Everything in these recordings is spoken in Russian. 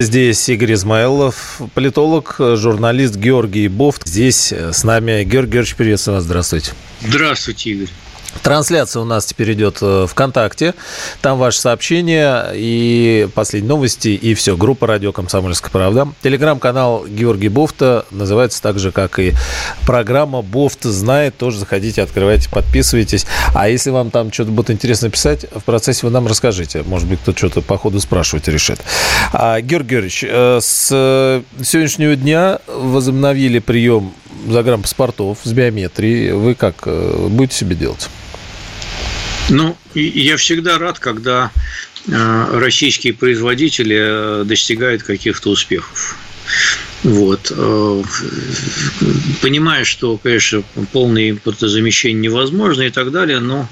Здесь Игорь Измайлов, политолог, журналист Георгий Бофт. Здесь с нами Георгий Георгиевич, приветствую вас, здравствуйте. Здравствуйте, Игорь. Трансляция у нас теперь идет э, ВКонтакте. Там ваши сообщения и последние новости, и все. Группа «Радио Комсомольская правда». Телеграм-канал Георгий Бофта называется так же, как и программа «Бофт знает». Тоже заходите, открывайте, подписывайтесь. А если вам там что-то будет интересно писать, в процессе вы нам расскажите. Может быть, кто что-то по ходу спрашивать решит. А, Георгий Георгиевич, э, с сегодняшнего дня возобновили прием загранпаспортов с биометрией. Вы как э, будете себе делать? Ну, я всегда рад, когда э, российские производители э, достигают каких-то успехов. Вот. Понимаю, что, конечно, полное импортозамещение невозможно и так далее, но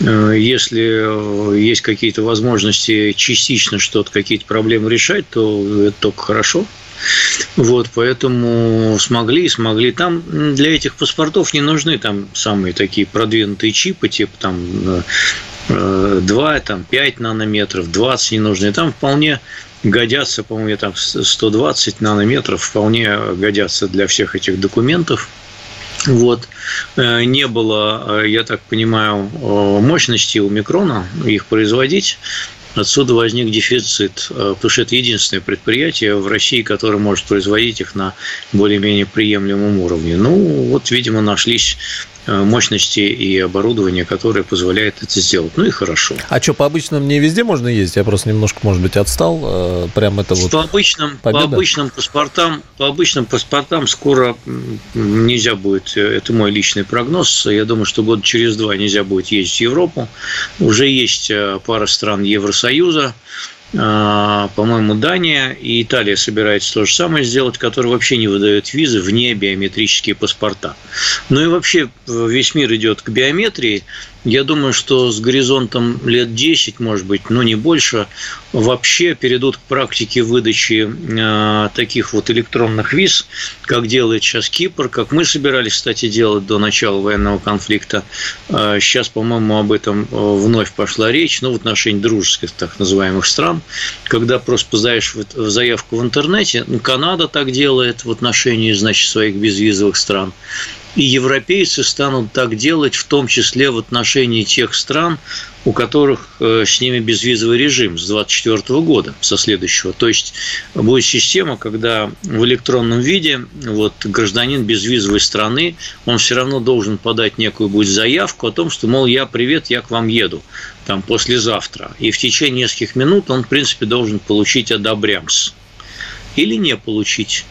если есть какие-то возможности частично что-то, какие-то проблемы решать, то это только хорошо. Вот, поэтому смогли и смогли. Там для этих паспортов не нужны там самые такие продвинутые чипы, типа там 2, э, там 5 нанометров, 20 не нужны. Там вполне годятся, по-моему, там 120 нанометров вполне годятся для всех этих документов. Вот. Э, не было, э, я так понимаю, мощности у микрона их производить. Отсюда возник дефицит, э, потому что это единственное предприятие в России, которое может производить их на более-менее приемлемом уровне. Ну, вот, видимо, нашлись мощности и оборудования, которое позволяет это сделать. Ну и хорошо. А что, по обычным не везде можно ездить? Я просто немножко, может быть, отстал. Э, прям это вот по обычным, по обычным паспортам, по обычным паспортам скоро нельзя будет. Э, это мой личный прогноз. Я думаю, что год через два нельзя будет ездить в Европу. Уже есть пара стран Евросоюза, по-моему, Дания и Италия собираются то же самое сделать, которые вообще не выдают визы вне биометрические паспорта. Ну и вообще весь мир идет к биометрии, я думаю, что с горизонтом лет 10, может быть, но не больше, вообще перейдут к практике выдачи э, таких вот электронных виз, как делает сейчас Кипр, как мы собирались, кстати, делать до начала военного конфликта. Э, сейчас, по-моему, об этом э, вновь пошла речь, ну, в отношении дружеских так называемых стран, когда просто поздаешь заявку в интернете, ну, Канада так делает в отношении, значит, своих безвизовых стран, и европейцы станут так делать, в том числе в отношении тех стран, у которых э, с ними безвизовый режим с 2024 года, со следующего. То есть будет система, когда в электронном виде вот, гражданин безвизовой страны, он все равно должен подать некую будет заявку о том, что, мол, я привет, я к вам еду там послезавтра. И в течение нескольких минут он, в принципе, должен получить одобрямс. Или не получить.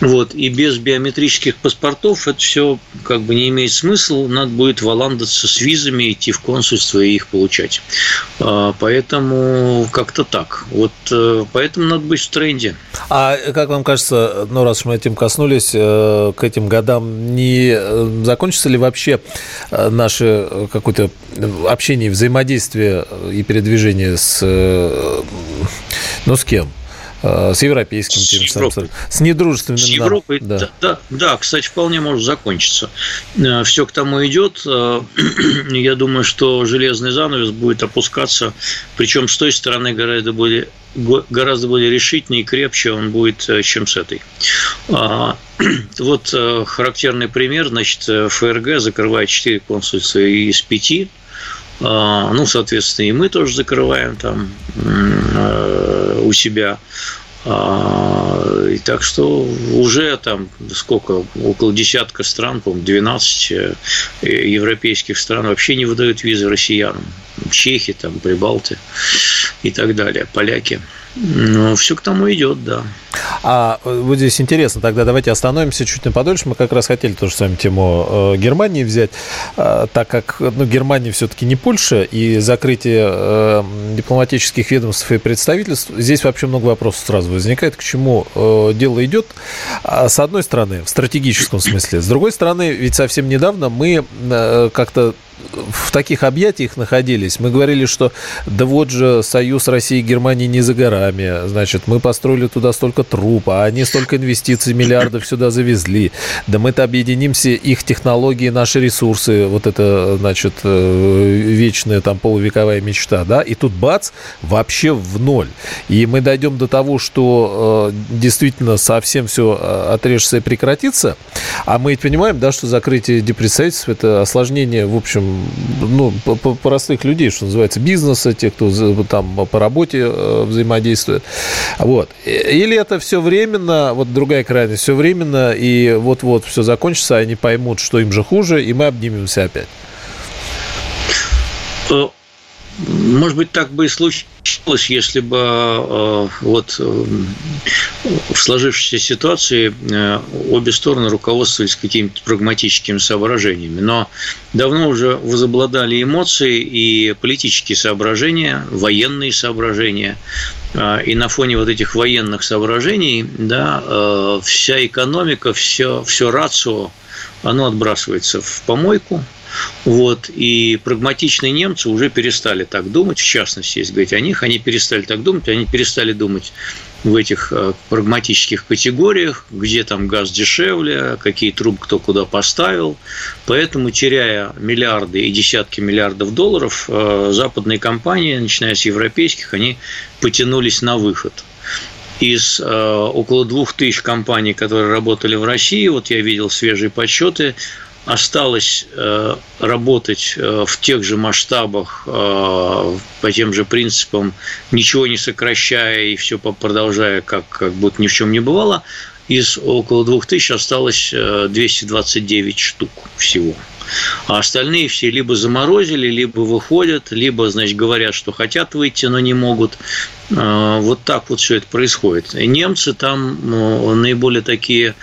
Вот. И без биометрических паспортов это все как бы не имеет смысла. Надо будет валандаться с визами, идти в консульство и их получать. А, поэтому как-то так. Вот э, поэтому надо быть в тренде. А как вам кажется, ну раз мы этим коснулись, э, к этим годам не э, закончится ли вообще наше какое-то общение, взаимодействие и передвижение с ну, с кем? Э, с европейским с тем самым, с недружественным. С Европой, да. Да, да, да, кстати, вполне может закончиться. Э, Все к тому идет. Э, я думаю, что железный занавес будет опускаться, причем с той стороны гораздо более гораздо более решительнее и крепче он будет, чем с этой. А, вот характерный пример, значит, ФРГ закрывает 4 консульства из 5, а, ну, соответственно, и мы тоже закрываем там у себя. А, и так что уже там сколько, около десятка стран, по-моему, 12 э, европейских стран вообще не выдают визы россиянам. Чехи, там, Прибалты и так далее, поляки. Ну, все к тому идет, да. А вот здесь интересно, тогда давайте остановимся чуть на подольше. Мы как раз хотели тоже с вами тему э, Германии взять, э, так как ну, Германия все-таки не Польша, и закрытие э, дипломатических ведомств и представительств, здесь вообще много вопросов сразу возникает, к чему э, дело идет. А, с одной стороны, в стратегическом смысле, с другой стороны, ведь совсем недавно мы э, как-то в таких объятиях находились. Мы говорили, что да вот же союз России и Германии не за горами. Значит, мы построили туда столько труб, а они столько инвестиций, миллиардов сюда завезли. Да мы-то объединимся, их технологии, наши ресурсы. Вот это, значит, э, вечная там полувековая мечта, да? И тут бац, вообще в ноль. И мы дойдем до того, что э, действительно совсем все э, отрежется и прекратится. А мы ведь понимаем, да, что закрытие депредставительств – это осложнение, в общем, ну, простых людей, что называется, бизнеса, тех, кто там по работе э, взаимодействует. Вот. Или это все временно, вот другая крайность, все временно, и вот-вот все закончится, они поймут, что им же хуже, и мы обнимемся опять. Э, может быть, так бы и случилось, если бы э, вот э, в сложившейся ситуации э, обе стороны руководствовались какими-то прагматическими соображениями. Но давно уже возобладали эмоции и политические соображения, военные соображения. И на фоне вот этих военных соображений да, вся экономика, все, все рацио, оно отбрасывается в помойку – вот, и прагматичные немцы уже перестали так думать, в частности, если говорить о них, они перестали так думать, они перестали думать в этих э, прагматических категориях, где там газ дешевле, какие трубы кто куда поставил. Поэтому, теряя миллиарды и десятки миллиардов долларов, э, западные компании, начиная с европейских, они потянулись на выход из э, около двух тысяч компаний, которые работали в России, вот я видел свежие подсчеты, осталось э, работать э, в тех же масштабах, э, по тем же принципам, ничего не сокращая и все продолжая, как, как будто ни в чем не бывало, из около 2000 осталось 229 штук всего. А остальные все либо заморозили, либо выходят, либо, значит, говорят, что хотят выйти, но не могут. Вот так вот все это происходит. немцы там наиболее такие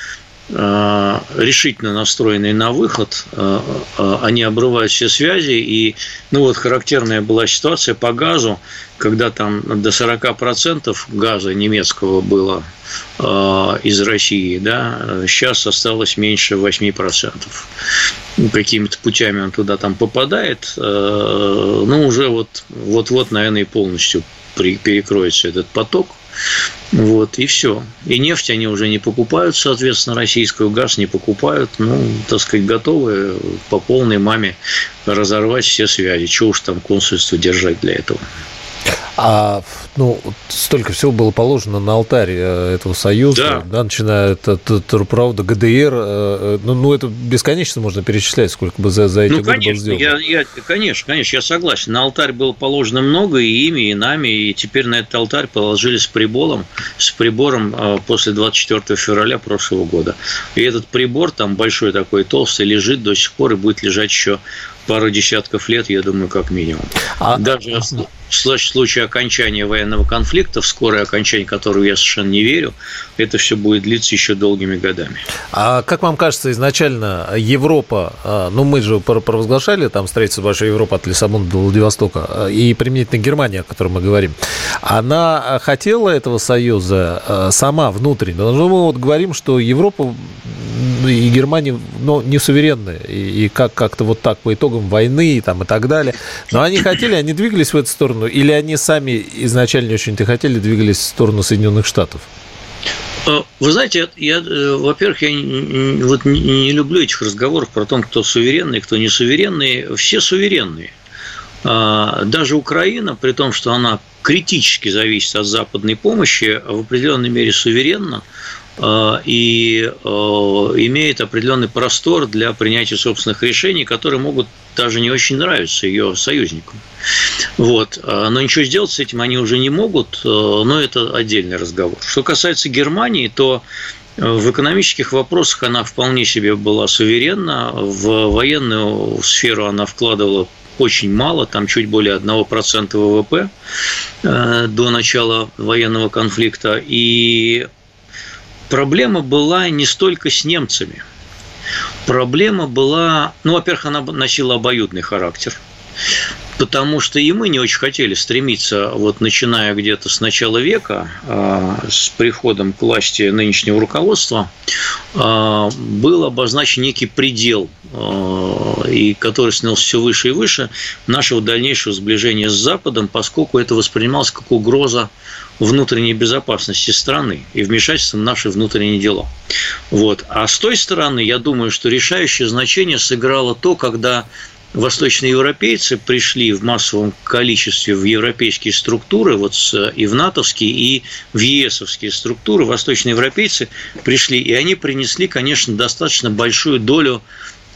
решительно настроенные на выход, э, э, они обрывают все связи, и, ну вот, характерная была ситуация по газу, когда там до 40% газа немецкого было из России, да, сейчас осталось меньше 8%. Какими-то путями он туда там попадает, ну, уже вот, вот-вот, наверное, и полностью перекроется этот поток – вот, и все. И нефть они уже не покупают, соответственно, российскую, газ не покупают. Ну, так сказать, готовы по полной маме разорвать все связи. Чего уж там консульство держать для этого. А ну, столько всего было положено на алтарь э, этого союза, да, да начиная от, от, от правда ГДР, э, э, ну, ну, это бесконечно можно перечислять, сколько бы за, за эти ну, годы конечно, было сделано. Я, я, конечно, конечно, я согласен. На алтарь было положено много и ими, и нами, и теперь на этот алтарь положили с прибором, с прибором после 24 февраля прошлого года. И этот прибор там большой такой, толстый, лежит до сих пор и будет лежать еще пару десятков лет, я думаю, как минимум. А... Даже в случае окончания военного конфликта, в скорое окончание которого я совершенно не верю, это все будет длиться еще долгими годами. А как вам кажется, изначально Европа, а, ну мы же провозглашали там строительство Большой Европы от Лиссабона до Владивостока, а, и применительно Германия, о которой мы говорим, она хотела этого союза а, сама внутренне? Но мы вот говорим, что Европа и Германия ну, не суверенные, и, и как, как-то вот так по итогам войны и, там, и так далее. Но они хотели, они двигались в эту сторону, или они сами изначально очень-то хотели, двигались в сторону Соединенных Штатов? Э, вы знаете, я, э, во-первых, я вот не люблю этих разговоров про то, кто суверенный, кто не суверенный. Все суверенные. А, даже Украина, при том, что она критически зависит от западной помощи, в определенной мере суверенна, и э, имеет определенный простор для принятия собственных решений, которые могут даже не очень нравиться ее союзникам. Вот. Э, но ничего сделать с этим они уже не могут, но это отдельный разговор. Что касается Германии, то в экономических вопросах она вполне себе была суверенна, в военную сферу она вкладывала очень мало, там чуть более 1% ВВП до начала военного конфликта, и проблема была не столько с немцами. Проблема была, ну, во-первых, она носила обоюдный характер – потому что и мы не очень хотели стремиться, вот начиная где-то с начала века, а, с приходом к власти нынешнего руководства, а, был обозначен некий предел, а, и который снялся все выше и выше нашего дальнейшего сближения с Западом, поскольку это воспринималось как угроза внутренней безопасности страны и вмешательство в наши внутренние дела. Вот. А с той стороны, я думаю, что решающее значение сыграло то, когда восточноевропейцы пришли в массовом количестве в европейские структуры, вот и в натовские, и в ЕСовские структуры, восточноевропейцы пришли, и они принесли, конечно, достаточно большую долю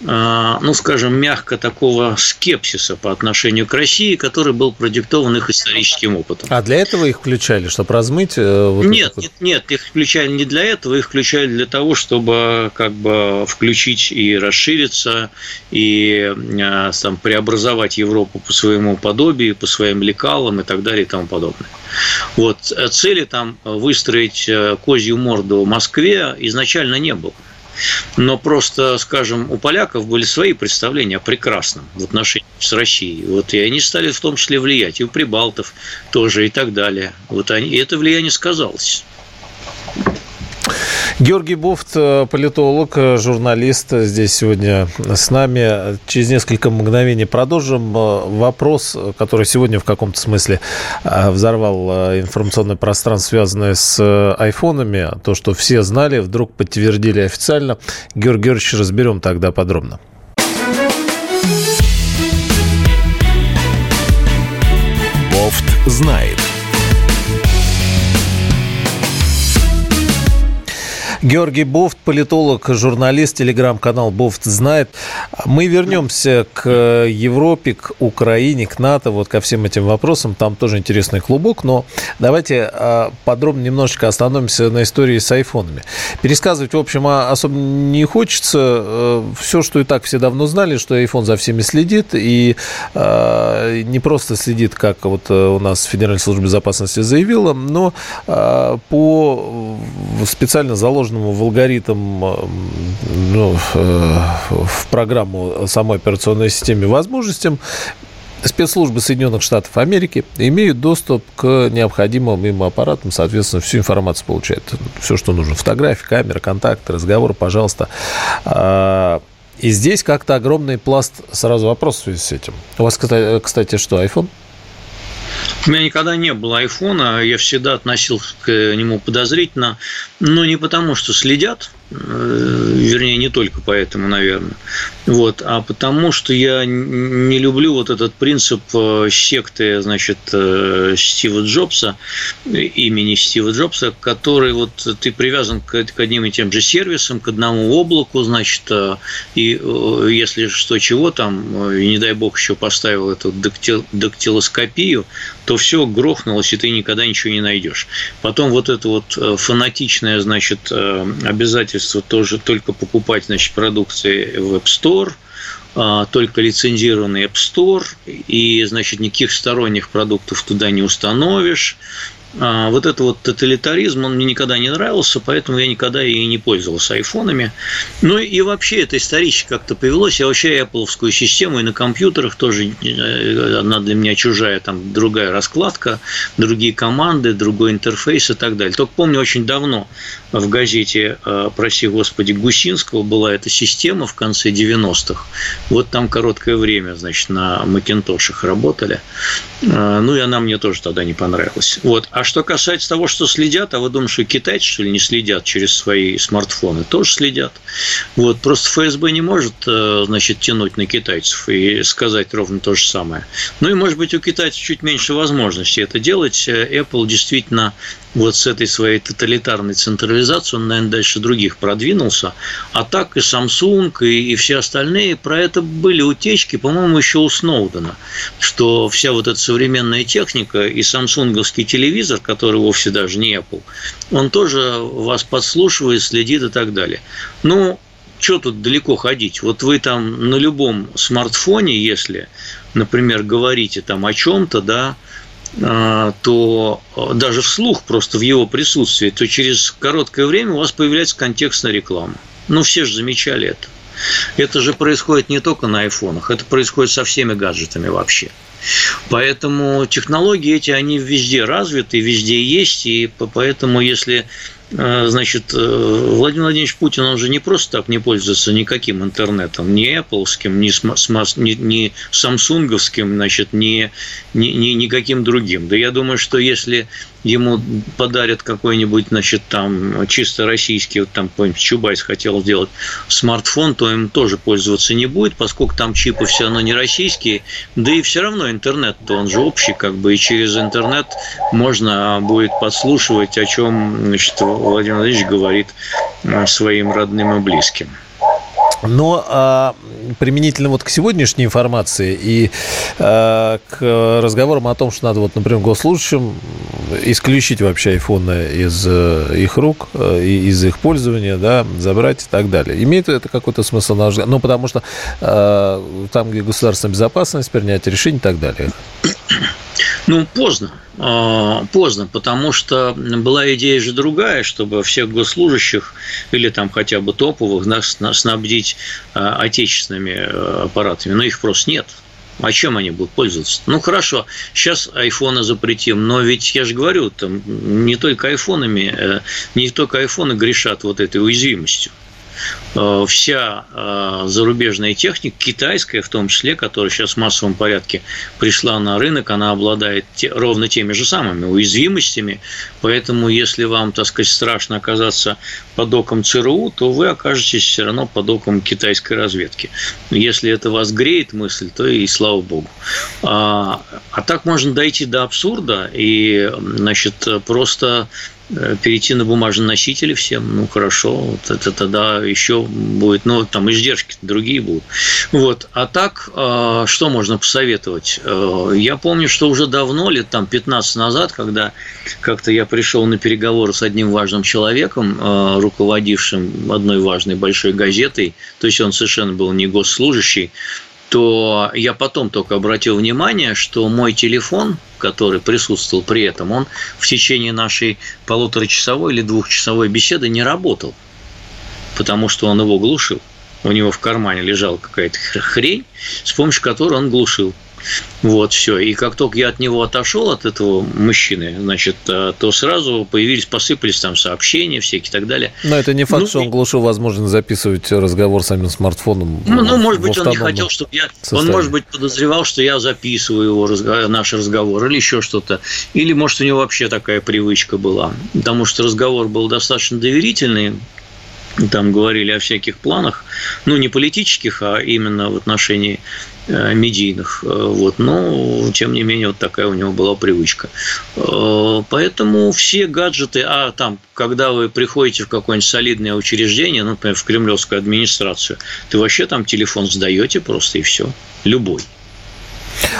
ну, скажем, мягко такого скепсиса по отношению к России, который был продиктован их историческим опытом. А для этого их включали, чтобы размыть? Э, вот нет, вот... нет, нет, их включали не для этого, их включали для того, чтобы как бы включить и расшириться, и а, там, преобразовать Европу по своему подобию, по своим лекалам и так далее и тому подобное. Вот цели там выстроить э, козью морду в Москве изначально не было. Но просто, скажем, у поляков были свои представления о прекрасном в отношении с Россией. Вот, и они стали в том числе влиять. И у прибалтов тоже и так далее. Вот они, и это влияние сказалось. Георгий Буфт, э, политолог, э, журналист, здесь сегодня с нами. Через несколько мгновений продолжим. Э, вопрос, который сегодня в каком-то смысле взорвал информационное пространство, связанное с айфонами. То, что все знали, вдруг подтвердили официально. Георгий Георгиевич, разберем тогда подробно. Бофт знает. Георгий Бофт, политолог, журналист, телеграм-канал Бофт знает. Мы вернемся к Европе, к Украине, к НАТО, вот ко всем этим вопросам. Там тоже интересный клубок, но давайте а, подробно немножечко остановимся на истории с айфонами. Пересказывать, в общем, а, особо не хочется. Э, Все, что и так все давно знали, что iPhone за всеми следит, и не просто следит, как вот э, у нас Федеральная служба безопасности заявила, но по специально заложенным заложенному в алгоритм, ну, э, в программу самой операционной системе возможностям, спецслужбы Соединенных Штатов Америки имеют доступ к необходимым им аппаратам, соответственно, всю информацию получают. Все, что нужно. Фотографии, камера, контакты, разговор, пожалуйста. А, и здесь как-то огромный пласт сразу вопросов в связи с этим. У вас, кстати, что, iPhone? У меня никогда не было айфона, я всегда относился к нему подозрительно, но не потому, что следят, вернее, не только поэтому, наверное, вот, а потому что я не люблю вот этот принцип э, секты, значит, э, Стива Джобса, имени Стива Джобса, который вот ты привязан к, одним и тем же сервисам, к одному облаку, значит, и если что чего там, и не дай бог еще поставил эту дактилоскопию, то все грохнулось, и ты никогда ничего не найдешь. Потом вот это вот фанатичное, значит, обязательство обязательство тоже только покупать значит, продукции в App Store, а, только лицензированный App Store, и, значит, никаких сторонних продуктов туда не установишь. А, вот это вот тоталитаризм, он мне никогда не нравился, поэтому я никогда и не пользовался айфонами. Ну и вообще это исторически как-то повелось. Я вообще Apple систему и на компьютерах тоже э, одна для меня чужая, там другая раскладка, другие команды, другой интерфейс и так далее. Только помню очень давно в газете, э, проси господи, Гусинского была эта система в конце 90-х. Вот там короткое время, значит, на Макинтошах работали. Э, ну и она мне тоже тогда не понравилась. Вот. А что касается того, что следят, а вы думаете, что китайцы, что ли, не следят через свои смартфоны? Тоже следят. Вот. Просто ФСБ не может, э, значит, тянуть на китайцев и сказать ровно то же самое. Ну и, может быть, у китайцев чуть меньше возможностей это делать. Apple действительно вот с этой своей тоталитарной централизацией, он, наверное, дальше других продвинулся. А так и Samsung, и, и все остальные, про это были утечки, по-моему, еще у Сноудена, что вся вот эта современная техника и самсунговский телевизор, который вовсе даже не Apple, он тоже вас подслушивает, следит и так далее. Ну, что тут далеко ходить? Вот вы там на любом смартфоне, если, например, говорите там о чем-то, да, то даже вслух, просто в его присутствии, то через короткое время у вас появляется контекстная реклама. Ну, все же замечали это. Это же происходит не только на айфонах, это происходит со всеми гаджетами вообще. Поэтому технологии эти, они везде развиты, везде есть, и поэтому если а, значит, э, Владимир Владимирович Путин, он же не просто так не пользуется никаким интернетом, ни Apple, ни, ни, ни самсунговским, значит, ни, ни, ни никаким другим. Да я думаю, что если ему подарят какой-нибудь, значит, там чисто российский, вот там какой-нибудь Чубайс хотел сделать смартфон, то им тоже пользоваться не будет, поскольку там чипы все равно не российские, да и все равно интернет-то он же общий, как бы, и через интернет можно будет подслушивать, о чем, значит, Владимир Владимирович говорит своим родным и близким. Но а, применительно вот к сегодняшней информации и а, к разговорам о том, что надо, вот, например, госслужащим исключить вообще айфоны из э, их рук, э, из их пользования, да, забрать и так далее. Имеет это какой-то смысл? Ну, потому что а, там, где государственная безопасность, принятие решений и так далее. Ну, поздно. А, поздно, потому что была идея же другая, чтобы всех госслужащих или там хотя бы топовых нас снабдить а, отечественными а, аппаратами, но их просто нет. А чем они будут пользоваться? Ну хорошо, сейчас айфоны запретим, но ведь я же говорю, там не только айфонами, э, не только айфоны грешат вот этой уязвимостью. Э, вся э, зарубежная техника, китайская в том числе, которая сейчас в массовом порядке пришла на рынок, она обладает ровно теми же самыми уязвимостями. Поэтому, если вам, так сказать, страшно оказаться под оком ЦРУ, то вы окажетесь все равно под оком китайской разведки. Если это вас греет мысль, то и слава богу. А, а так можно дойти до абсурда и, значит, просто перейти на бумажные носители всем, ну хорошо, вот это тогда еще будет, ну там издержки другие будут. Вот. А так, э, что можно посоветовать? Э, я помню, что уже давно, лет там 15 назад, когда как-то я пришел на переговоры с одним важным человеком, руководившим одной важной большой газетой, то есть он совершенно был не госслужащий, то я потом только обратил внимание, что мой телефон, который присутствовал при этом, он в течение нашей полуторачасовой или двухчасовой беседы не работал, потому что он его глушил. У него в кармане лежала какая-то хрень, с помощью которой он глушил. Вот, все. И как только я от него отошел, от этого мужчины, значит, э, то сразу появились, посыпались там сообщения всякие и так далее. Но это не факт, ну, что он глушил возможность записывать разговор с самим смартфоном. Ну, ну может быть, он не хотел, чтобы я... Состоянии. Он, может быть, подозревал, что я записываю его, разговор, наш разговор или еще что-то. Или, может, у него вообще такая привычка была. Потому что разговор был достаточно доверительный, там говорили о всяких планах, ну, не политических, а именно в отношении Э, медийных. Э, вот. Но, тем не менее, вот такая у него была привычка. Э, поэтому все гаджеты, а там, когда вы приходите в какое-нибудь солидное учреждение, ну, например, в кремлевскую администрацию, ты вообще там телефон сдаете просто и все. Любой.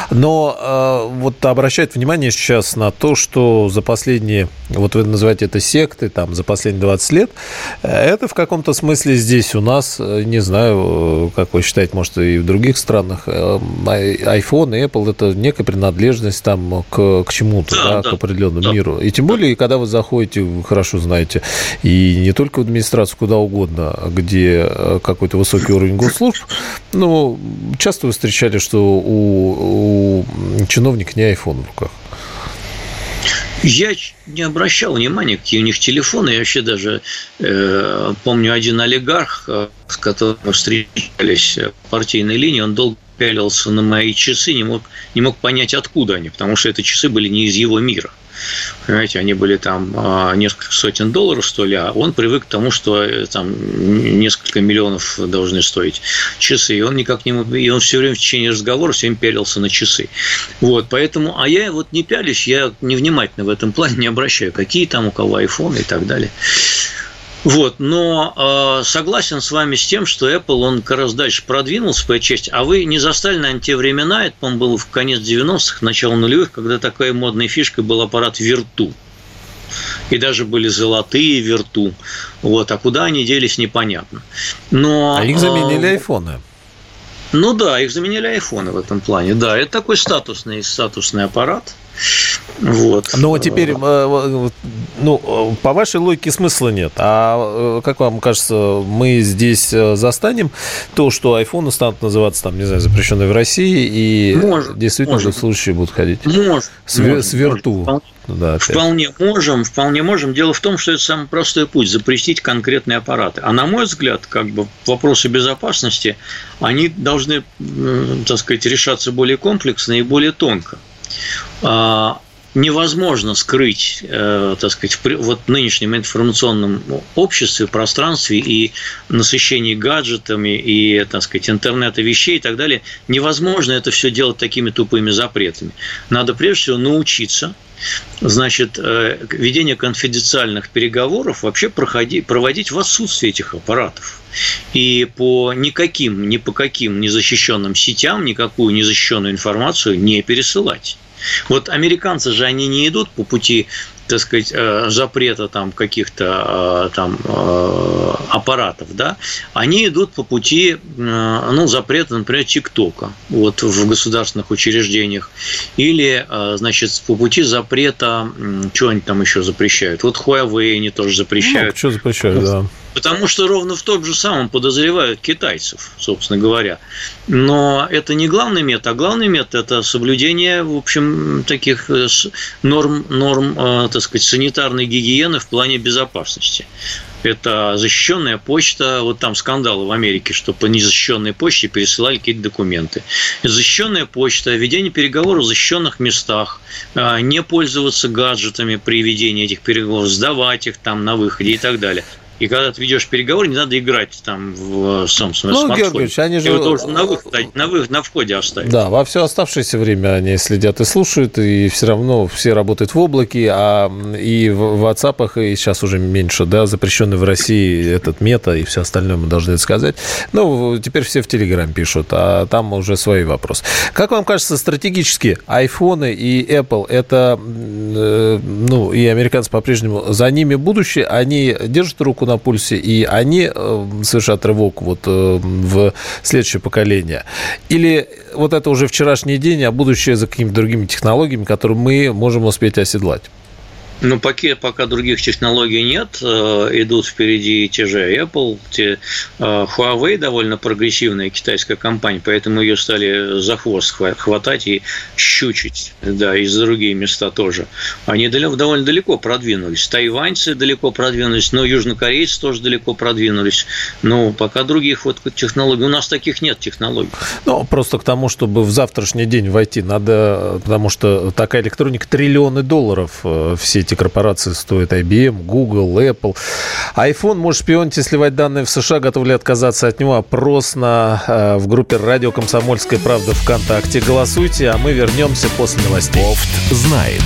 Но э, вот обращают внимание сейчас на то, что за последние, вот вы называете это секты, там, за последние 20 лет, э, это в каком-то смысле здесь у нас, э, не знаю, как вы считаете, может, и в других странах, iPhone и Apple – это некая принадлежность там к, к чему-то, да, да, да, к определенному да. миру. И тем более, когда вы заходите, вы хорошо знаете, и не только в администрацию, куда угодно, где какой-то высокий уровень госслужб, но часто вы встречали, что у у чиновника не iPhone в руках. Я не обращал внимания, какие у них телефоны. Я вообще даже э, помню один олигарх, э, с которым встречались партийной линии, он долго пялился на мои часы, не мог, не мог понять, откуда они, потому что это часы были не из его мира. Понимаете, они были там а, несколько сотен долларов стоили, а он привык к тому, что э, там несколько миллионов должны стоить часы. И он никак не мог, и он все время в течение разговора все время пялился на часы. Вот, поэтому, а я вот не пялюсь, я невнимательно в этом плане не обращаю, какие там у кого айфоны и так далее. Вот, но э, согласен с вами с тем, что Apple, он гораздо дальше продвинулся по этой части. А вы не застали, наверное, те времена, это, по-моему, было в конец 90-х, начало нулевых, когда такая модная фишка был аппарат Virtu. И даже были золотые Virtu. Вот, а куда они делись, непонятно. Но, а их заменили а, айфоны. Ну да, их заменили айфоны в этом плане. Да, это такой статусный, статусный аппарат – Вот. Но теперь, э, ну, по вашей логике смысла нет. А как вам кажется, мы здесь застанем то, что айфоны станут называться, там, не знаю, запрещенные в России, и может, действительно может. в случае будут ходить может, с, может, с верту. Может. Да, вполне можем, вполне можем. Дело в том, что это самый простой путь – запретить конкретные аппараты. А на мой взгляд, как бы вопросы безопасности, они должны, так сказать, решаться более комплексно и более тонко а, невозможно скрыть, э, так сказать, в вот нынешнем информационном обществе, пространстве и насыщении гаджетами и, так сказать, интернета вещей и так далее, невозможно это все делать такими тупыми запретами. Надо прежде всего научиться значит, э, ведение конфиденциальных переговоров вообще проходи, проводить в отсутствии этих аппаратов. И по никаким, ни по каким незащищенным сетям никакую незащищенную информацию не пересылать. Вот американцы же, они не идут по пути так сказать, э, запрета там каких-то э, там э, аппаратов, да, они идут по пути, ну, запрета, например, ТикТока вот в государственных учреждениях или, значит, по пути запрета, что они там еще запрещают? Вот Huawei они тоже запрещают. Ну, что запрещают, да. Потому что ровно в том же самом подозревают китайцев, собственно говоря. Но это не главный метод, а главный метод – это соблюдение, в общем, таких э, норм, норм э, так сказать, санитарной гигиены в плане безопасности. Это защищенная почта, вот там скандалы в Америке, что по незащищенной почте пересылали какие-то документы. Защищенная почта, ведение переговоров в защищенных местах, э, не пользоваться гаджетами при ведении этих переговоров, сдавать их там на выходе и так далее. И когда ты ведешь переговоры, не надо играть там в сам ну, Георгиевич, они же... Его должен на, выход, на, выход, на входе оставить. Да, во все оставшееся время они следят и слушают, и все равно все работают в облаке, а и в WhatsApp, и сейчас уже меньше, да, запрещенный в России этот мета и все остальное мы должны сказать. Ну, теперь все в Телеграм пишут, а там уже свои вопросы. Как вам кажется, стратегически айфоны и Apple, это, э, ну, и американцы по-прежнему, за ними будущее, они держат руку на пульсе, и они э, совершат рывок вот э, в следующее поколение? Или вот это уже вчерашний день, а будущее за какими-то другими технологиями, которые мы можем успеть оседлать? Ну, пока, пока других технологий нет, э, идут впереди те же Apple, те, э, Huawei довольно прогрессивная китайская компания, поэтому ее стали за хвост хватать и щучить, да, и за другие места тоже. Они довольно далеко продвинулись. Тайваньцы далеко продвинулись, но южнокорейцы тоже далеко продвинулись. Но пока других вот технологий, у нас таких нет технологий. Ну, просто к тому, чтобы в завтрашний день войти, надо, потому что такая электроника триллионы долларов э, все эти корпорации стоят IBM, Google, Apple. iPhone может шпионить и сливать данные в США. Готовы ли отказаться от него? Опрос на, э, в группе «Радио Комсомольская правда» ВКонтакте. Голосуйте, а мы вернемся после новостей. Офт знает.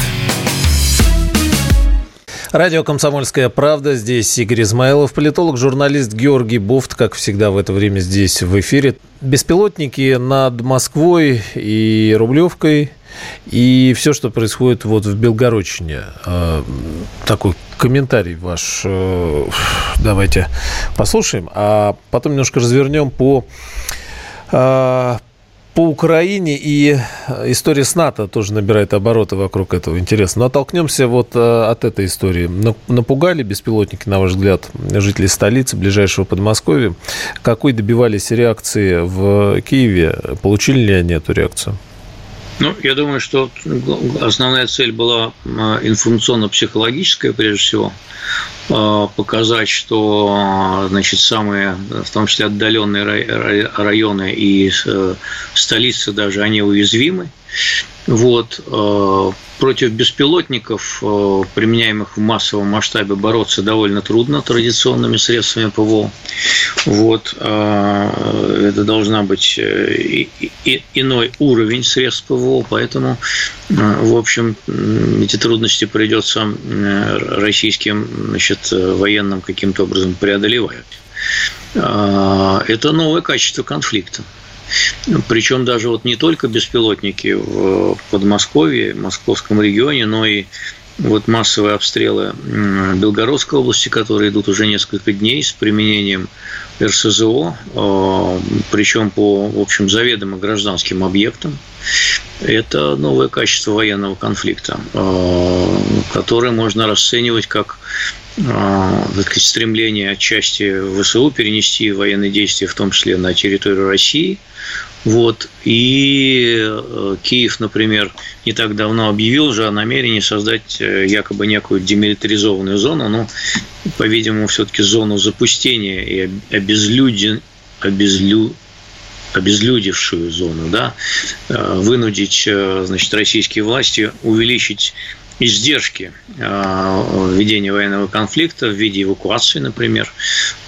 Радио «Комсомольская правда». Здесь Игорь Измайлов, политолог, журналист Георгий Буфт, как всегда в это время здесь в эфире. Беспилотники над Москвой и Рублевкой и все, что происходит вот в Белгородчине. Э, такой комментарий ваш э, давайте послушаем, а потом немножко развернем по э, по Украине и история с НАТО тоже набирает обороты вокруг этого. Интересно. Но оттолкнемся вот от этой истории. Напугали беспилотники, на ваш взгляд, жителей столицы, ближайшего Подмосковья? Какой добивались реакции в Киеве? Получили ли они эту реакцию? Ну, я думаю, что основная цель была а, информационно-психологическая, прежде всего. А, показать, что значит, самые, в том числе отдаленные районы и э, столицы даже, они уязвимы. Вот. Э, против беспилотников, э, применяемых в массовом масштабе, бороться довольно трудно традиционными средствами ПВО. Вот. Это должна быть иной уровень средств ПВО, поэтому, в общем, эти трудности придется российским значит, военным каким-то образом преодолевают. А, это новое качество конфликта. Причем даже вот не только беспилотники в Подмосковье, в московском регионе, но и вот массовые обстрелы Белгородской области, которые идут уже несколько дней с применением РСЗО, а, причем по, в общем, заведомо гражданским объектам. Это новое качество военного конфликта, которое можно расценивать как сказать, стремление отчасти ВСУ перенести военные действия, в том числе на территорию России. Вот. И э, Киев, например, не так давно объявил уже о намерении создать э, якобы некую демилитаризованную зону, но, по-видимому, все-таки зону запустения и обезлюден, обезлю, обезлюдевшую зону, да, э, вынудить значит, российские власти увеличить издержки ведения военного конфликта в виде эвакуации, например,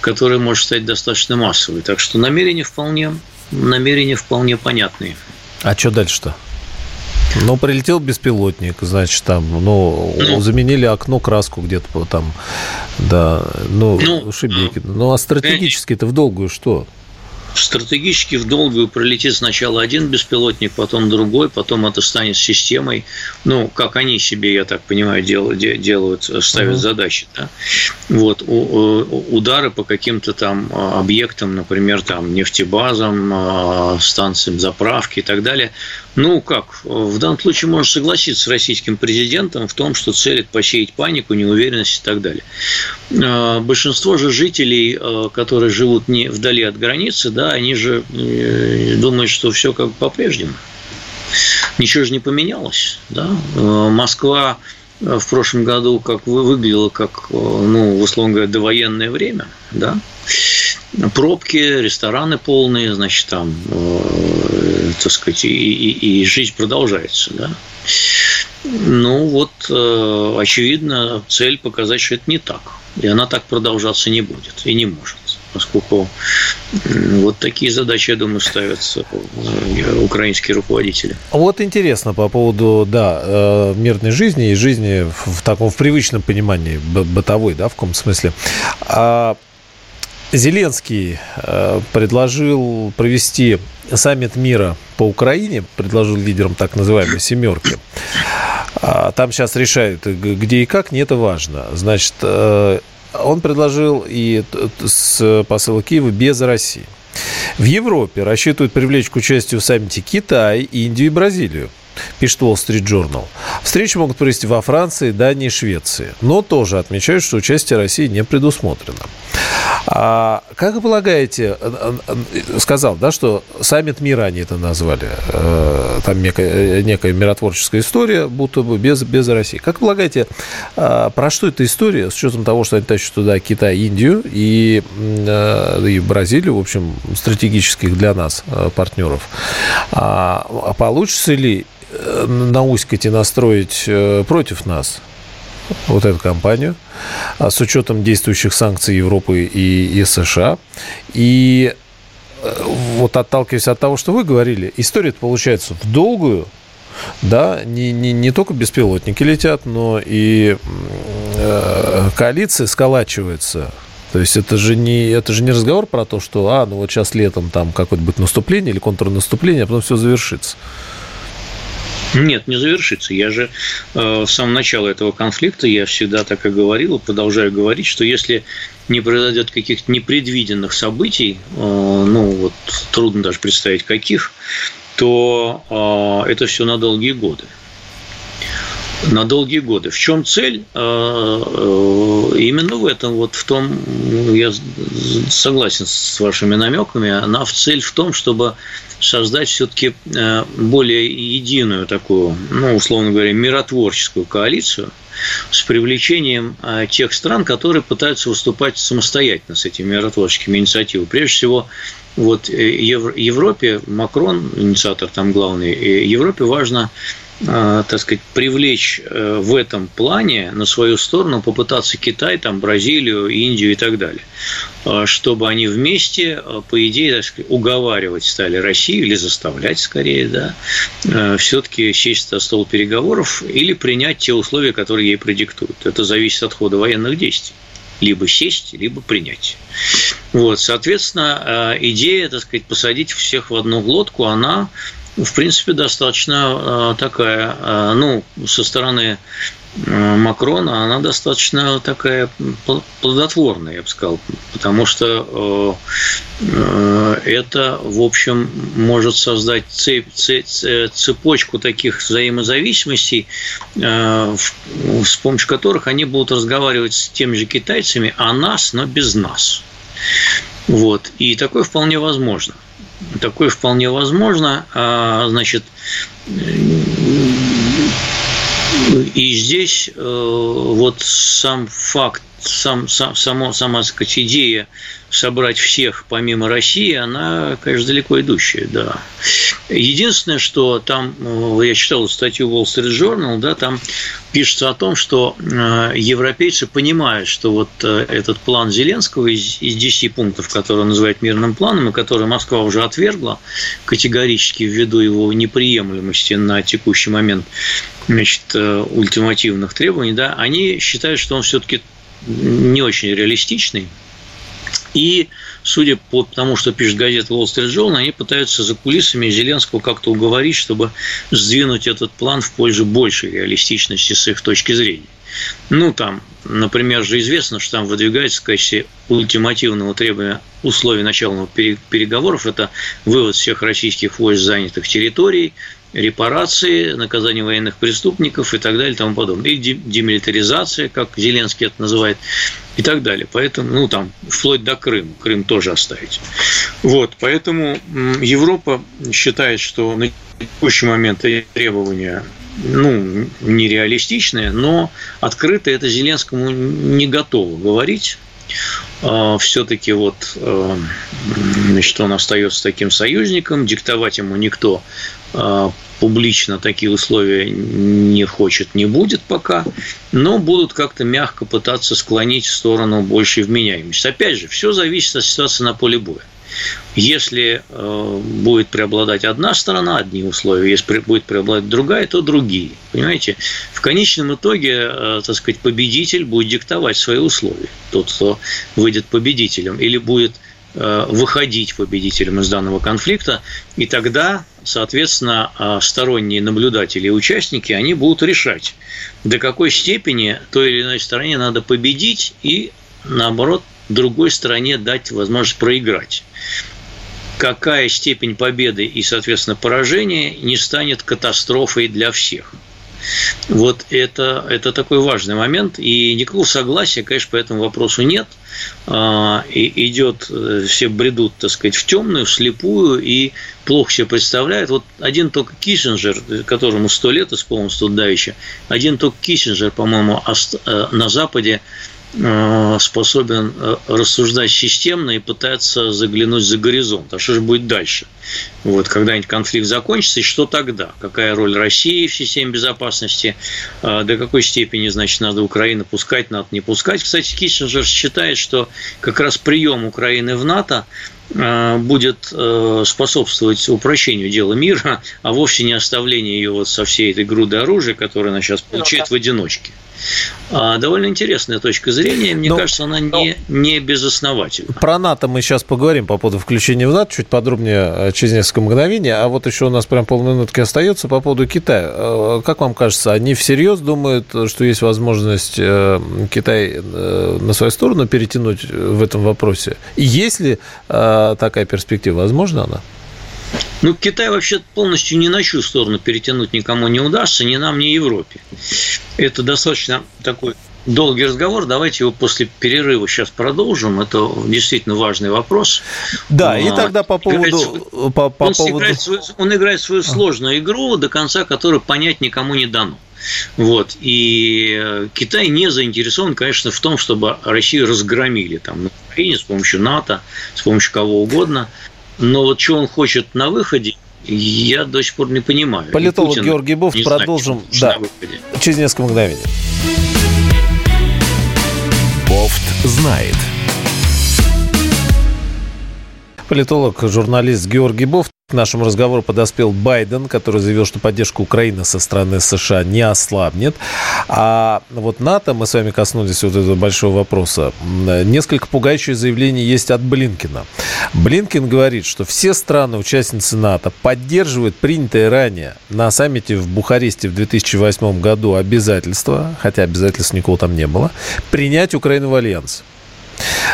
который может стать достаточно массовой. Так что намерения вполне, намерения вполне понятные. А что дальше-то? Ну, прилетел беспилотник, значит, там, ну, ну заменили окно, краску где-то там, да, ну, ну шибейки. Ну, а стратегически это в долгую что? Стратегически в долгую пролетит сначала один беспилотник, потом другой, потом это станет системой. Ну, как они себе, я так понимаю, делают, делают ставят uh-huh. задачи. Да? Вот, удары по каким-то там а, объектам, например, там нефтебазам, станциям заправки и так далее, ну, как? В данном случае можно согласиться с российским президентом в том, что цель – посеять панику, неуверенность и так далее. А, большинство же жителей, а, которые живут не вдали от границы, да, они же э, думают, что все как по-прежнему. Ничего же не поменялось. Да? А, Москва в прошлом году как выглядела как, ну, условно говоря, довоенное время, да, пробки, рестораны полные, значит, там, э, так сказать, и, и, и жизнь продолжается, да. Ну, вот, э, очевидно, цель показать, что это не так. И она так продолжаться не будет и не может поскольку вот такие задачи, я думаю, ставятся э, украинские руководители. Вот интересно по поводу, да, э, мирной жизни и жизни в таком в привычном понимании бытовой, да, в каком смысле. Зеленский э, предложил провести саммит мира по Украине, предложил лидерам так называемой «семерки». А, там сейчас решают, где и как, не это важно. Значит, э, он предложил и с посыла Киева без России. В Европе рассчитывают привлечь к участию в саммите Китай, Индию и Бразилию пишет Wall Street Journal. Встречи могут провести во Франции, Дании и Швеции. Но тоже отмечают, что участие России не предусмотрено. А как вы полагаете, э, э, э, сказал, да, что саммит мира они это назвали, там некая, некая миротворческая история, будто бы без, без России. Как вы полагаете, про что эта история, с учетом того, что они тащат туда Китай, Индию и, и Бразилию, в общем, стратегических для нас партнеров, а получится ли науськать и настроить против нас вот эту компанию а, с учетом действующих санкций Европы и, и США. И э, вот отталкиваясь от того, что вы говорили, история получается в долгую, да, не, не, не только беспилотники летят, но и э, коалиция сколачивается. То есть это же, не, это же не разговор про то, что, а, ну вот сейчас летом там какое-то будет наступление или контрнаступление, а потом все завершится. Нет, не завершится. Я же э, в самом начале этого конфликта, я всегда так и говорил, и продолжаю говорить, что если не произойдет каких-то непредвиденных событий, э, ну вот трудно даже представить каких, то э, это все на долгие годы на долгие годы. В чем цель? Именно в этом, вот в том, я согласен с вашими намеками, она в цель в том, чтобы создать все-таки э, более единую такую, ну, условно говоря, миротворческую коалицию с привлечением э, тех стран, которые пытаются выступать самостоятельно с этими миротворческими инициативами. Прежде всего, вот э, Европе Макрон, инициатор там главный, Европе важно так сказать, привлечь э, в этом плане на свою сторону, попытаться Китай, там, Бразилию, Индию и так далее, э, чтобы они вместе, по идее, так сказать, уговаривать стали Россию или заставлять скорее, да, все-таки сесть за стол переговоров или принять те условия, которые ей продиктуют. Это зависит от хода военных действий либо сесть, либо принять. Вот, соответственно, идея, так сказать, посадить всех в одну глотку, она в принципе, достаточно а, такая, а, ну, со стороны Э, Макрона, она достаточно такая плодотворная, я бы сказал, потому что э, э, это, в общем, может создать цепь, цепочку таких взаимозависимостей, с помощью которых они будут разговаривать с теми же китайцами о нас, но без нас. Вот. И такое вполне возможно. Такое вполне возможно. А, значит, и здесь э, вот сам факт, сам, сам, само, сама сказать, идея собрать всех помимо России, она, конечно, далеко идущая, да. Единственное, что там, э, я читал статью Wall Street Journal, да, там пишется о том, что э, европейцы понимают, что вот э, этот план Зеленского из, из 10 пунктов, который он называет мирным планом, и который Москва уже отвергла категорически ввиду его неприемлемости на текущий момент значит, ультимативных требований, да, они считают, что он все-таки не очень реалистичный, и, судя по тому, что пишет газета Wall Street Journal, они пытаются за кулисами Зеленского как-то уговорить, чтобы сдвинуть этот план в пользу большей реалистичности с их точки зрения. Ну, там, например, же известно, что там выдвигается в качестве ультимативного требования условий начала переговоров – это вывод всех российских войск занятых территорий, репарации, наказание военных преступников и так далее и тому подобное. И демилитаризация, как Зеленский это называет, и так далее. Поэтому, ну, там, вплоть до Крыма, Крым тоже оставить. Вот, поэтому Европа считает, что на текущий момент требования ну, нереалистичные, но открыто это Зеленскому не готово говорить. А, Все-таки вот, а, значит, он остается таким союзником, диктовать ему никто публично такие условия не хочет, не будет пока, но будут как-то мягко пытаться склонить в сторону большей вменяемости. Опять же, все зависит от ситуации на поле боя. Если э, будет преобладать одна сторона, одни условия, если будет преобладать другая, то другие. Понимаете? В конечном итоге, э, так сказать, победитель будет диктовать свои условия. Тот, кто выйдет победителем, или будет выходить победителем из данного конфликта, и тогда, соответственно, э, сторонние наблюдатели и участники, они будут решать, до какой степени той или иной стороне надо победить и, наоборот, другой стороне дать возможность проиграть. Какая степень победы и, соответственно, поражения не станет катастрофой для всех – вот это, это такой важный момент, и никакого согласия, конечно, по этому вопросу нет. А, и идет, э, все бредут, так сказать, в темную, в слепую, и плохо себе представляют. Вот один только Киссинджер, которому сто лет исполнилось тут давеча, один только Киссинджер, по-моему, э, на Западе способен э, рассуждать системно и пытаться заглянуть за горизонт. А что же будет дальше? Вот, когда-нибудь конфликт закончится, и что тогда? Какая роль России в системе безопасности? Э, до какой степени, значит, надо Украину пускать, надо не пускать? Кстати, Киссинджер считает, что как раз прием Украины в НАТО будет способствовать упрощению дела мира, а вовсе не оставлению ее вот со всей этой груды оружия, которое она сейчас ну получает в одиночке. А, довольно интересная точка зрения. Мне но, кажется, она не, не безосновательна. Про НАТО мы сейчас поговорим по поводу включения в НАТО чуть подробнее э, через несколько мгновений. А вот еще у нас прям полминутки остается по поводу Китая. Э, как вам кажется, они всерьез думают, что есть возможность э, Китай на свою сторону перетянуть в этом вопросе? И есть ли такая перспектива? Возможно она? Ну, Китай вообще полностью ни на чью сторону перетянуть никому не удастся, ни нам, ни Европе. Это достаточно такой долгий разговор. Давайте его после перерыва сейчас продолжим. Это действительно важный вопрос. Да, и тогда по поводу... Играет, по, по он, поводу... Играет свою, он играет свою сложную игру, до конца которой понять никому не дано. Вот. И Китай не заинтересован, конечно, в том, чтобы Россию разгромили там, на Украине с помощью НАТО, с помощью кого угодно. Но вот что он хочет на выходе, я до сих пор не понимаю. Политолог Георгий Бов, продолжим знает, да, через несколько мгновений. Бофт знает. Политолог, журналист Георгий Бофт. К нашему разговору подоспел Байден, который заявил, что поддержка Украины со стороны США не ослабнет. А вот НАТО, мы с вами коснулись вот этого большого вопроса. Несколько пугающие заявления есть от Блинкина. Блинкин говорит, что все страны-участницы НАТО поддерживают принятые ранее на саммите в Бухаресте в 2008 году обязательства, хотя обязательств никого там не было, принять Украину в альянс.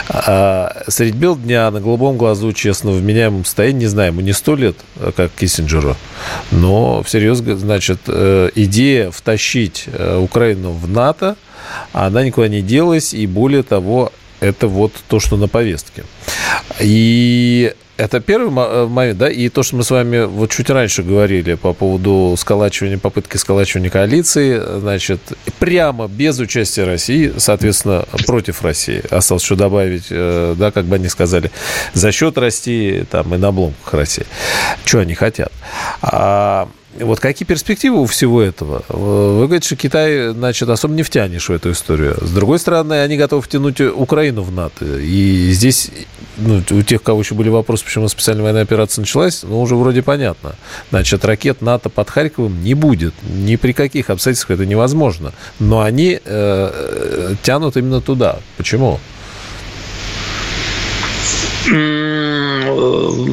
А средь бел дня на голубом глазу, честно, в меняемом состоянии, не знаю, ему не сто лет, как Киссинджеру, но всерьез, значит, э, идея втащить э, Украину в НАТО, она никуда не делась, и более того, это вот то, что на повестке. И это первый э, момент, да, и то, что мы с вами вот чуть раньше говорили по поводу сколачивания, попытки сколачивания коалиции, значит, прямо без участия России, соответственно, против России. Осталось еще добавить, э, да, как бы они сказали, за счет России, там, и на обломках России. Что они хотят? А вот какие перспективы у всего этого? Вы говорите, что Китай, значит, особо не втянешь в эту историю. С другой стороны, они готовы втянуть Украину в НАТО. И здесь, ну, у тех, кого еще были вопросы, почему специальная военная операция началась, ну, уже вроде понятно. Значит, ракет НАТО под Харьковом не будет. Ни при каких обстоятельствах это невозможно. Но они э, э тянут именно туда. Почему?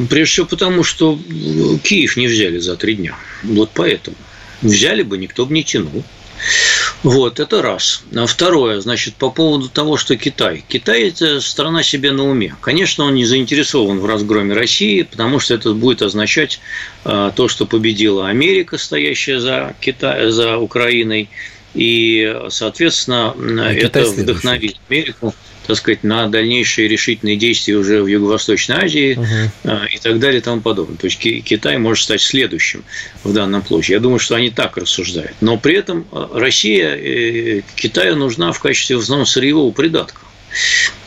Прежде всего потому, что Киев не взяли за три дня. Вот поэтому. Взяли бы, никто бы не тянул. Вот, это раз. А второе, значит, по поводу того, что Китай. Китай – это страна себе на уме. Конечно, он не заинтересован в разгроме России, потому что это будет означать а, то, что победила Америка, стоящая за, Китай, за Украиной, и, соответственно, а это вдохновит Америку так сказать, на дальнейшие решительные действия уже в Юго-Восточной Азии uh-huh. и так далее и тому подобное. То есть Китай может стать следующим в данном случае. Я думаю, что они так рассуждают. Но при этом а, Россия э, Китаю нужна в качестве в основном сырьевого придатка.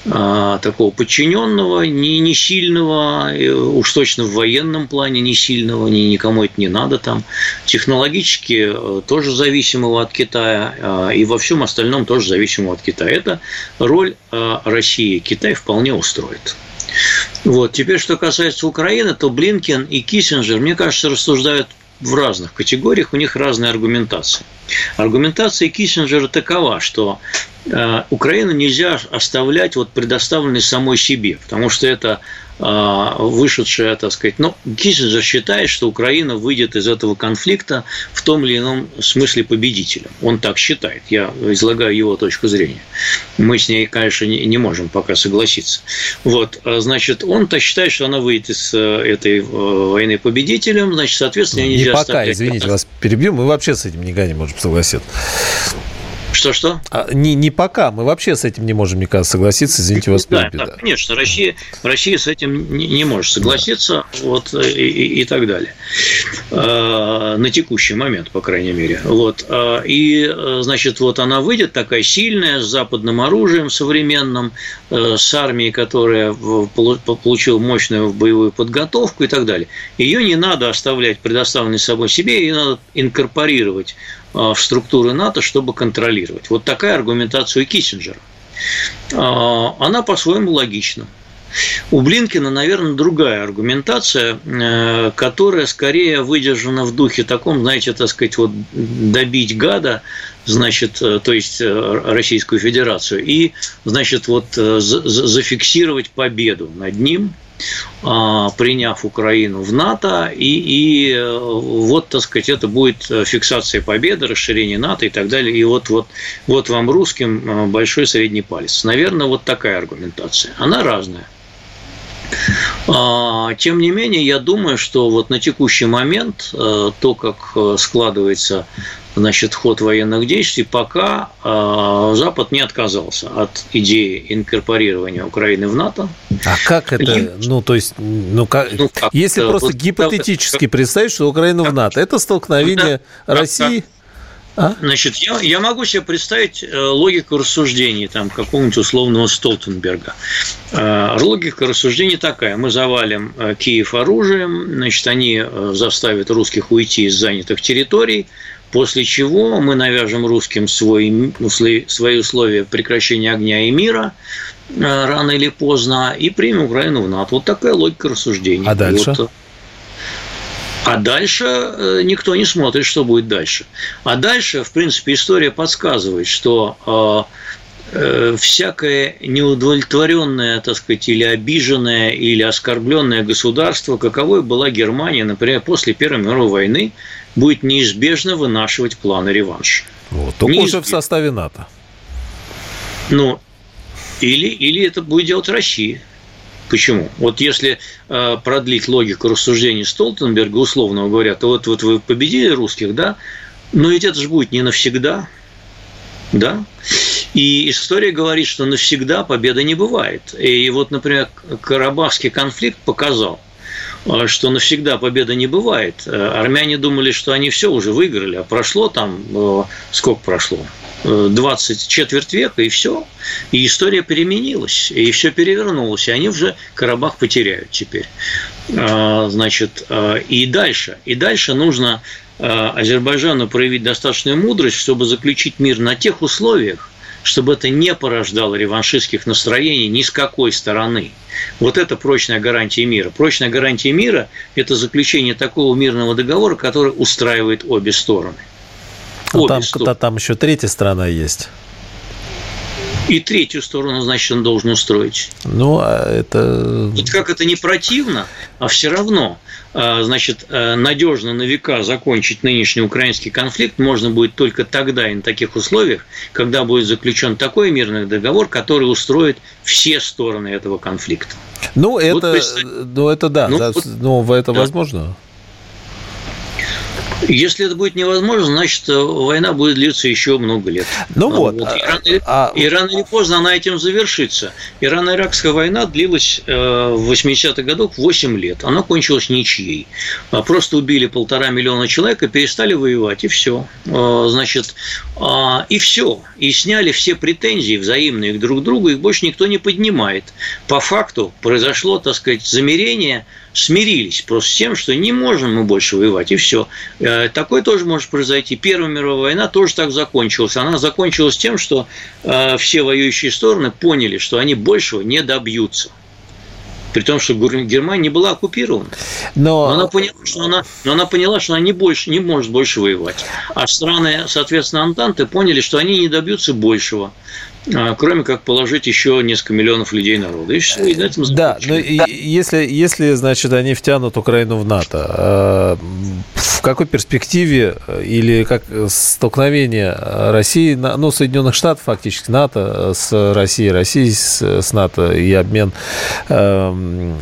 А, такого подчиненного, не, не сильного, уж точно в военном плане не сильного, ни, никому это не надо там. Технологически э, тоже зависимого от Китая а, и во всем остальном тоже зависимого от Китая. Это роль а, России Китай вполне устроит. Вот. Теперь, что касается Украины, то Блинкен и Киссинджер, мне кажется, рассуждают в разных категориях, у них разная аргументация. Аргументация Киссинджера такова, что Э, Украину нельзя оставлять вот предоставленной самой себе, потому что это вышедшая, так сказать, ну, Киссинджер считает, что Украина выйдет из этого конфликта в том или ином смысле победителем. Он так считает. Я излагаю его точку зрения. Мы с ней, конечно, не можем пока согласиться. Вот, а, значит, он-то считает, что она выйдет из э, этой войны победителем, значит, соответственно, нельзя Не пока, оставлять... извините, вас перебью, мы вообще с этим никогда не можем согласиться. Что-что? А, не, не пока. Мы вообще с этим не можем, мне кажется, согласиться. Извините, вас да, да, конечно. Россия, Россия с этим не, не может согласиться да. вот, и, и, и так далее. А, на текущий момент, по крайней мере. Вот. А, и, значит, вот она выйдет такая сильная, с западным оружием современным, э, с армией, которая получила мощную боевую подготовку и так далее. Ее не надо оставлять предоставленной собой себе, ее надо инкорпорировать а, в структуры НАТО, чтобы контролировать. Вот такая аргументация у Киссинджера. А, она по-своему логична. У Блинкина, наверное, другая аргументация, э, которая скорее выдержана в духе таком, знаете, так сказать, вот добить гада, значит, э, то есть э, Российскую Федерацию, и, значит, вот зафиксировать победу над ним – а, приняв Украину в НАТО, и, и вот, так сказать, это будет фиксация победы, расширение НАТО и так далее, и вот, вот, вот вам русским большой средний палец. Наверное, вот такая аргументация. Она разная. А, тем не менее, я думаю, что вот на текущий момент э, то, как складывается значит, ход военных действий, пока Запад не отказался от идеи инкорпорирования Украины в НАТО. А как это? И... Ну, то есть, ну, как... Ну, как если просто вот, гипотетически как... представить, что Украина в НАТО, это столкновение да, России... А? Значит, я, я могу себе представить э, логику рассуждений там какого-нибудь условного Столтенберга. Э, логика рассуждений такая: мы завалим э, Киев оружием, значит, они заставят русских уйти из занятых территорий, После чего мы навяжем русским свои, свои условия прекращения огня и мира рано или поздно и примем Украину в НАТО. Вот такая логика рассуждений. А дальше? Вот, А дальше э, никто не смотрит, что будет дальше. А дальше, в принципе, история подсказывает, что э, э, всякое неудовлетворенное, так сказать, или обиженное, или оскорбленное государство, каковой была Германия, например, после Первой мировой войны, будет неизбежно вынашивать планы реванша. Вот, только неизбежно. уже в составе НАТО. Ну, или, или это будет делать Россия. Почему? Вот если э, продлить логику рассуждений Столтенберга, условно говоря, то вот, вот вы победили русских, да, но ведь это же будет не навсегда, да? И история говорит, что навсегда победа не бывает. И вот, например, Карабахский конфликт показал, э, что навсегда победа не бывает. Э, армяне думали, что они все уже выиграли, а прошло там, сколько прошло? 20 четверть века, и все. И история переменилась, и все перевернулось, и они уже Карабах потеряют теперь. А, значит, а, и дальше. И дальше нужно а, Азербайджану проявить достаточную мудрость, чтобы заключить мир на тех условиях, чтобы это не порождало реваншистских настроений ни с какой стороны. Вот это прочная гарантия мира. Прочная гарантия мира – это заключение такого мирного договора, который устраивает обе стороны. Ну, там, стороны. там еще третья страна есть. И третью сторону, значит, он должен устроить. Ну, а это... Ведь как это не противно, а все равно, а, значит, а, надежно на века закончить нынешний украинский конфликт можно будет только тогда и на таких условиях, когда будет заключен такой мирный договор, который устроит все стороны этого конфликта. Ну, это, вот, ну, это да, ну, да, вот, ну, это да. возможно. Если это будет невозможно, значит, война будет длиться еще много лет. Ну а, вот. вот. И, рано, а... и рано или поздно она этим завершится. Ирано-Иракская война длилась э, в 80-х годах 8 лет. Она кончилась ничьей. А просто убили полтора миллиона человек и перестали воевать, и все. Значит, а, и все. И сняли все претензии взаимные друг к другу, их больше никто не поднимает. По факту произошло, так сказать, замерение – смирились просто с тем, что не можем мы больше воевать, и все. Э, такое тоже может произойти. Первая мировая война тоже так закончилась. Она закончилась тем, что э, все воюющие стороны поняли, что они большего не добьются. При том, что Германия не была оккупирована. Но... но, она поняла, что она, но она поняла, что она не, больше, не может больше воевать. А страны, соответственно, Антанты поняли, что они не добьются большего. А, кроме как положить еще несколько миллионов людей народа. И все, и на этом Да, но если, если, значит, они втянут Украину в НАТО, а, в какой перспективе э, или как столкновение России, ну, Соединенных Штатов, фактически НАТО с Россией, России с, с НАТО и обмен э,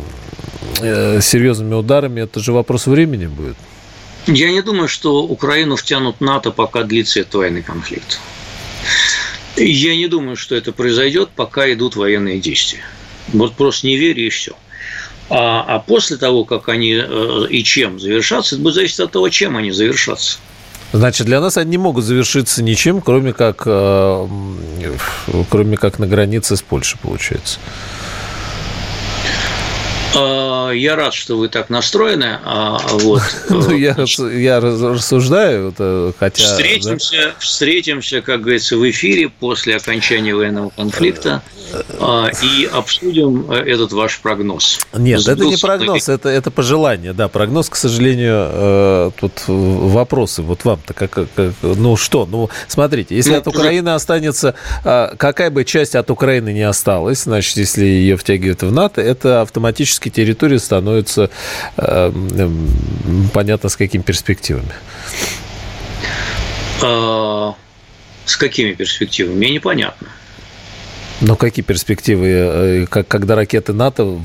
э, серьезными ударами, это же вопрос времени будет. Я не думаю, что Украину втянут НАТО, пока длится этот военный конфликт. Я не думаю, что это произойдет, пока идут военные действия. Вот просто не верю и все. А, а после того, как они э, и чем завершатся, это будет зависеть от того, чем они завершатся. Значит, для нас они не могут завершиться ничем, кроме как, э, кроме как на границе с Польшей, получается. А, я рад, что вы так настроены. А, вот. Ну, я, я рассуждаю, хотя... Встретимся, встретимся, как говорится, в эфире после окончания военного конфликта а, и обсудим э, этот ваш прогноз. Нет, это не прогноз, это, это пожелание. Да, прогноз, к сожалению, э, тут вопросы. Вот вам-то как, как... Ну что? Ну, смотрите, если ну, от Украины останется... Какая бы часть от Украины не осталась, значит, если ее втягивают в НАТО, это автоматически территория становится э, понятно с какими перспективами. А, с какими перспективами? Мне непонятно. Но какие перспективы? Э, как, когда ракеты НАТО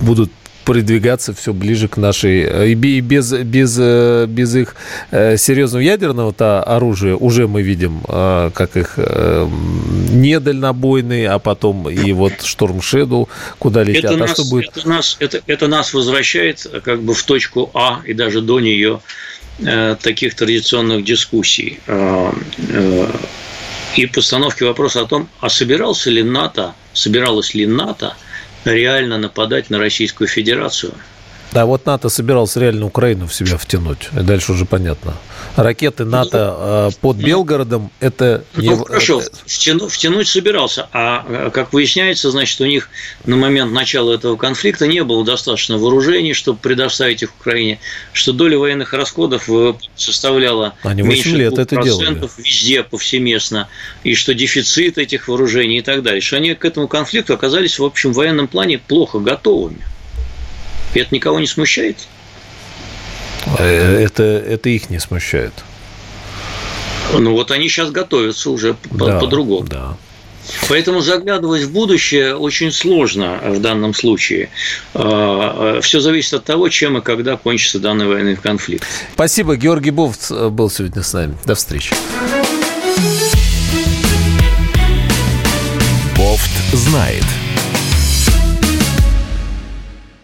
будут продвигаться все ближе к нашей... Э, и без, без, э, без их э, серьезного ядерного-то оружия уже мы видим, как их недальнобойные, а потом и вот Шторм Шеду, куда летят. Это а нас, что будет? Это нас, это, это нас возвращает как бы в точку А и даже до нее таких традиционных дискуссий и постановки вопроса о том, а собирался ли НАТО, собиралась ли НАТО реально нападать на Российскую Федерацию Да, вот НАТО собирался реально Украину в себя втянуть. И дальше уже понятно. Ракеты НАТО ну, под Белгородом – это... Ну, не... хорошо, втянуть, втянуть собирался. А, как выясняется, значит, у них на момент начала этого конфликта не было достаточно вооружений, чтобы предоставить их Украине, что доля военных расходов составляла Они меньше лет это делали. везде, повсеместно, и что дефицит этих вооружений и так далее. Что они к этому конфликту оказались, в общем, в военном плане плохо готовыми. И это никого не смущает? Э, это, это их не смущает. Ну вот они сейчас готовятся уже да, по-другому. Да. Поэтому заглядывать в будущее очень сложно в данном случае. А, Все зависит от того, чем и когда кончится данный военный конфликт. Спасибо. Георгий Бофт был сегодня с нами. До встречи. Бофт знает.